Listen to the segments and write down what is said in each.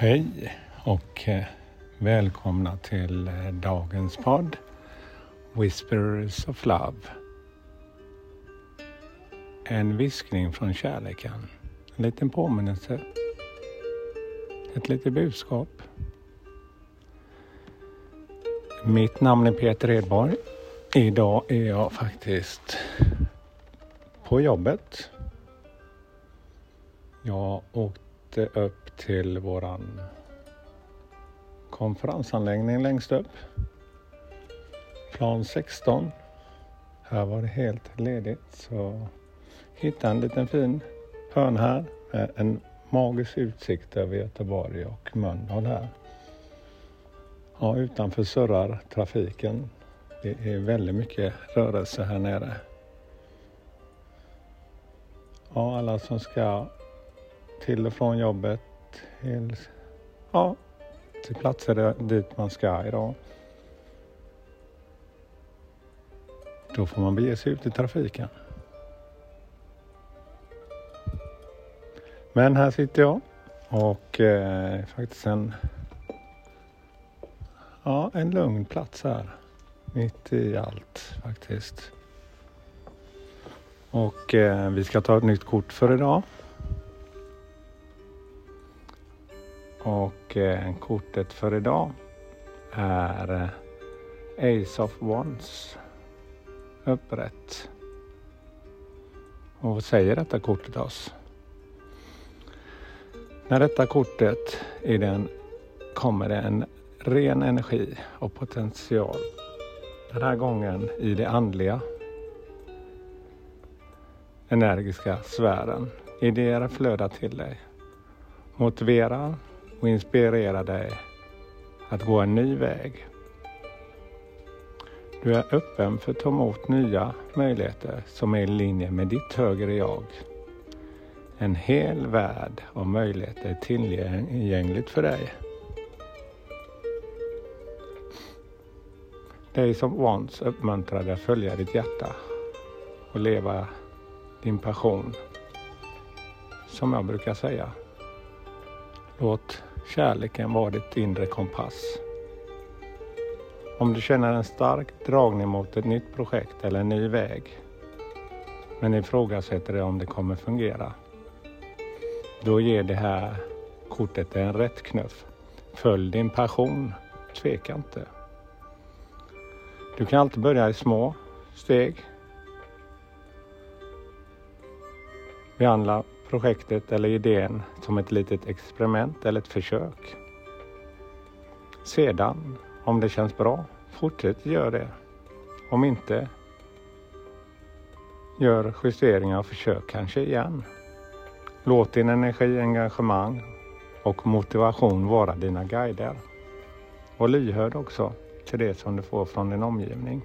Hej och eh, välkomna till eh, dagens podd Whispers of Love. En viskning från kärleken. En liten påminnelse. Ett litet budskap. Mitt namn är Peter Edborg. Idag är jag faktiskt på jobbet. Jag åkte upp till våran konferensanläggning längst upp. Plan 16. Här var det helt ledigt så hittade en liten fin hörn här med en magisk utsikt över Göteborg och Mölndal här. Ja, utanför surrar trafiken. Det är väldigt mycket rörelse här nere. Ja, alla som ska till och från jobbet, till, ja, till platser dit man ska idag. Då får man bege sig ut i trafiken. Men här sitter jag och eh, faktiskt en, ja, en lugn plats här. Mitt i allt faktiskt. Och eh, vi ska ta ett nytt kort för idag. Och eh, kortet för idag är eh, Ace of Wands upprätt. Och vad säger detta kortet oss? När detta kortet i den kommer det en ren energi och potential. Den här gången i det andliga energiska sfären. Idéer flödar till dig. Motiverar och inspirera dig att gå en ny väg. Du är öppen för att ta emot nya möjligheter som är i linje med ditt högre jag. En hel värld av möjligheter är tillgängligt för dig. Dig som once uppmuntrade att följa ditt hjärta och leva din passion. Som jag brukar säga. Låt kärleken vara ditt inre kompass. Om du känner en stark dragning mot ett nytt projekt eller en ny väg men ifrågasätter det om det kommer fungera. Då ger det här kortet en rätt knuff. Följ din passion. Tveka inte. Du kan alltid börja i små steg. Behandla projektet eller idén som ett litet experiment eller ett försök. Sedan, om det känns bra, fortsätt göra det. Om inte, gör justeringar och försök kanske igen. Låt din energi, engagemang och motivation vara dina guider. Var lyhörd också till det som du får från din omgivning.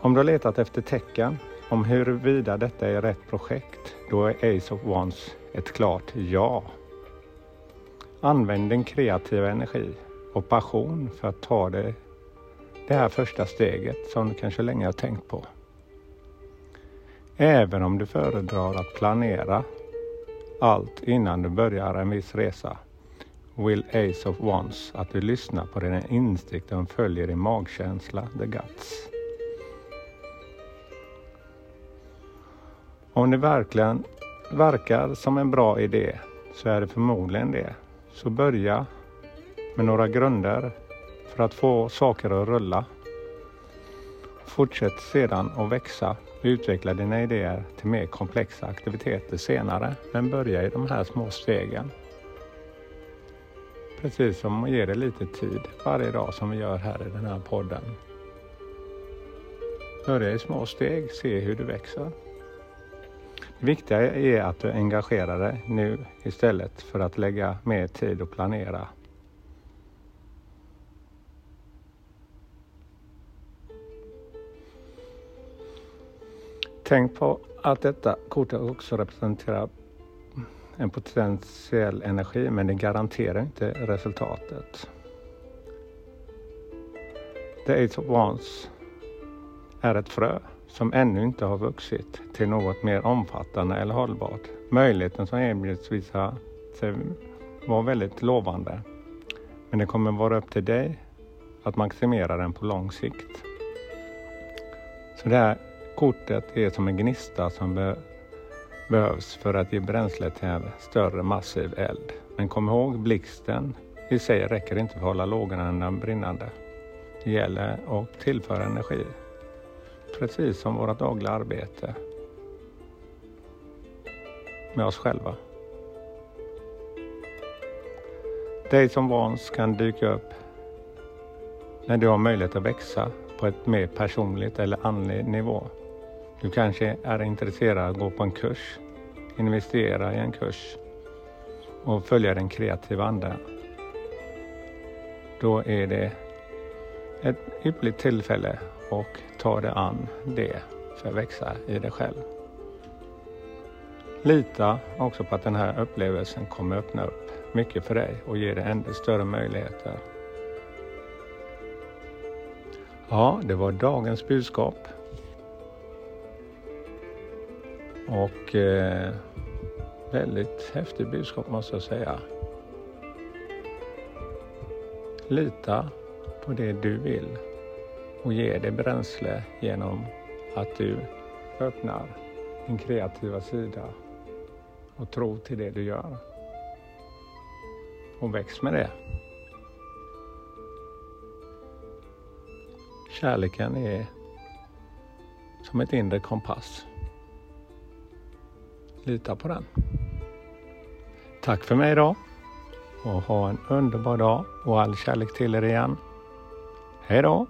Om du har letat efter tecken om huruvida detta är rätt projekt, då är Ace of Wands ett klart ja. Använd din kreativa energi och passion för att ta det, det här första steget som du kanske länge har tänkt på. Även om du föredrar att planera allt innan du börjar en viss resa vill Ace of Wands att du lyssnar på dina instinkter och följer din magkänsla, the guts. Om det verkligen verkar som en bra idé så är det förmodligen det. Så börja med några grunder för att få saker att rulla. Fortsätt sedan att växa och utveckla dina idéer till mer komplexa aktiviteter senare. Men börja i de här små stegen. Precis som att ge det lite tid varje dag som vi gör här i den här podden. Börja i små steg, se hur du växer. Det viktiga är att du engagerar dig nu istället för att lägga mer tid och planera. Tänk på att detta kortet också representerar en potentiell energi men det garanterar inte resultatet. The Eight of Wands är ett frö som ännu inte har vuxit till något mer omfattande eller hållbart. Möjligheten som erbjuds visar sig vara väldigt lovande. Men det kommer vara upp till dig att maximera den på lång sikt. Så det här kortet är som en gnista som be behövs för att ge bränsle till en större massiv eld. Men kom ihåg, blixten i sig räcker inte för att hålla lågorna brinnande. Det gäller att tillföra energi. Precis som vårt dagliga arbete med oss själva. Dig som vans kan dyka upp när du har möjlighet att växa på ett mer personligt eller andlig nivå. Du kanske är intresserad av att gå på en kurs, investera i en kurs och följa den kreativa anden. Då är det ett ypperligt tillfälle och ta dig an det för att växa i dig själv. Lita också på att den här upplevelsen kommer öppna upp mycket för dig och ge dig ännu större möjligheter. Ja, det var dagens budskap. Och eh, väldigt häftigt budskap måste jag säga. Lita på det du vill och ge dig bränsle genom att du öppnar din kreativa sida och tro till det du gör. Och väx med det. Kärleken är som ett inre kompass. Lita på den. Tack för mig idag och ha en underbar dag och all kärlek till er igen. Hej då!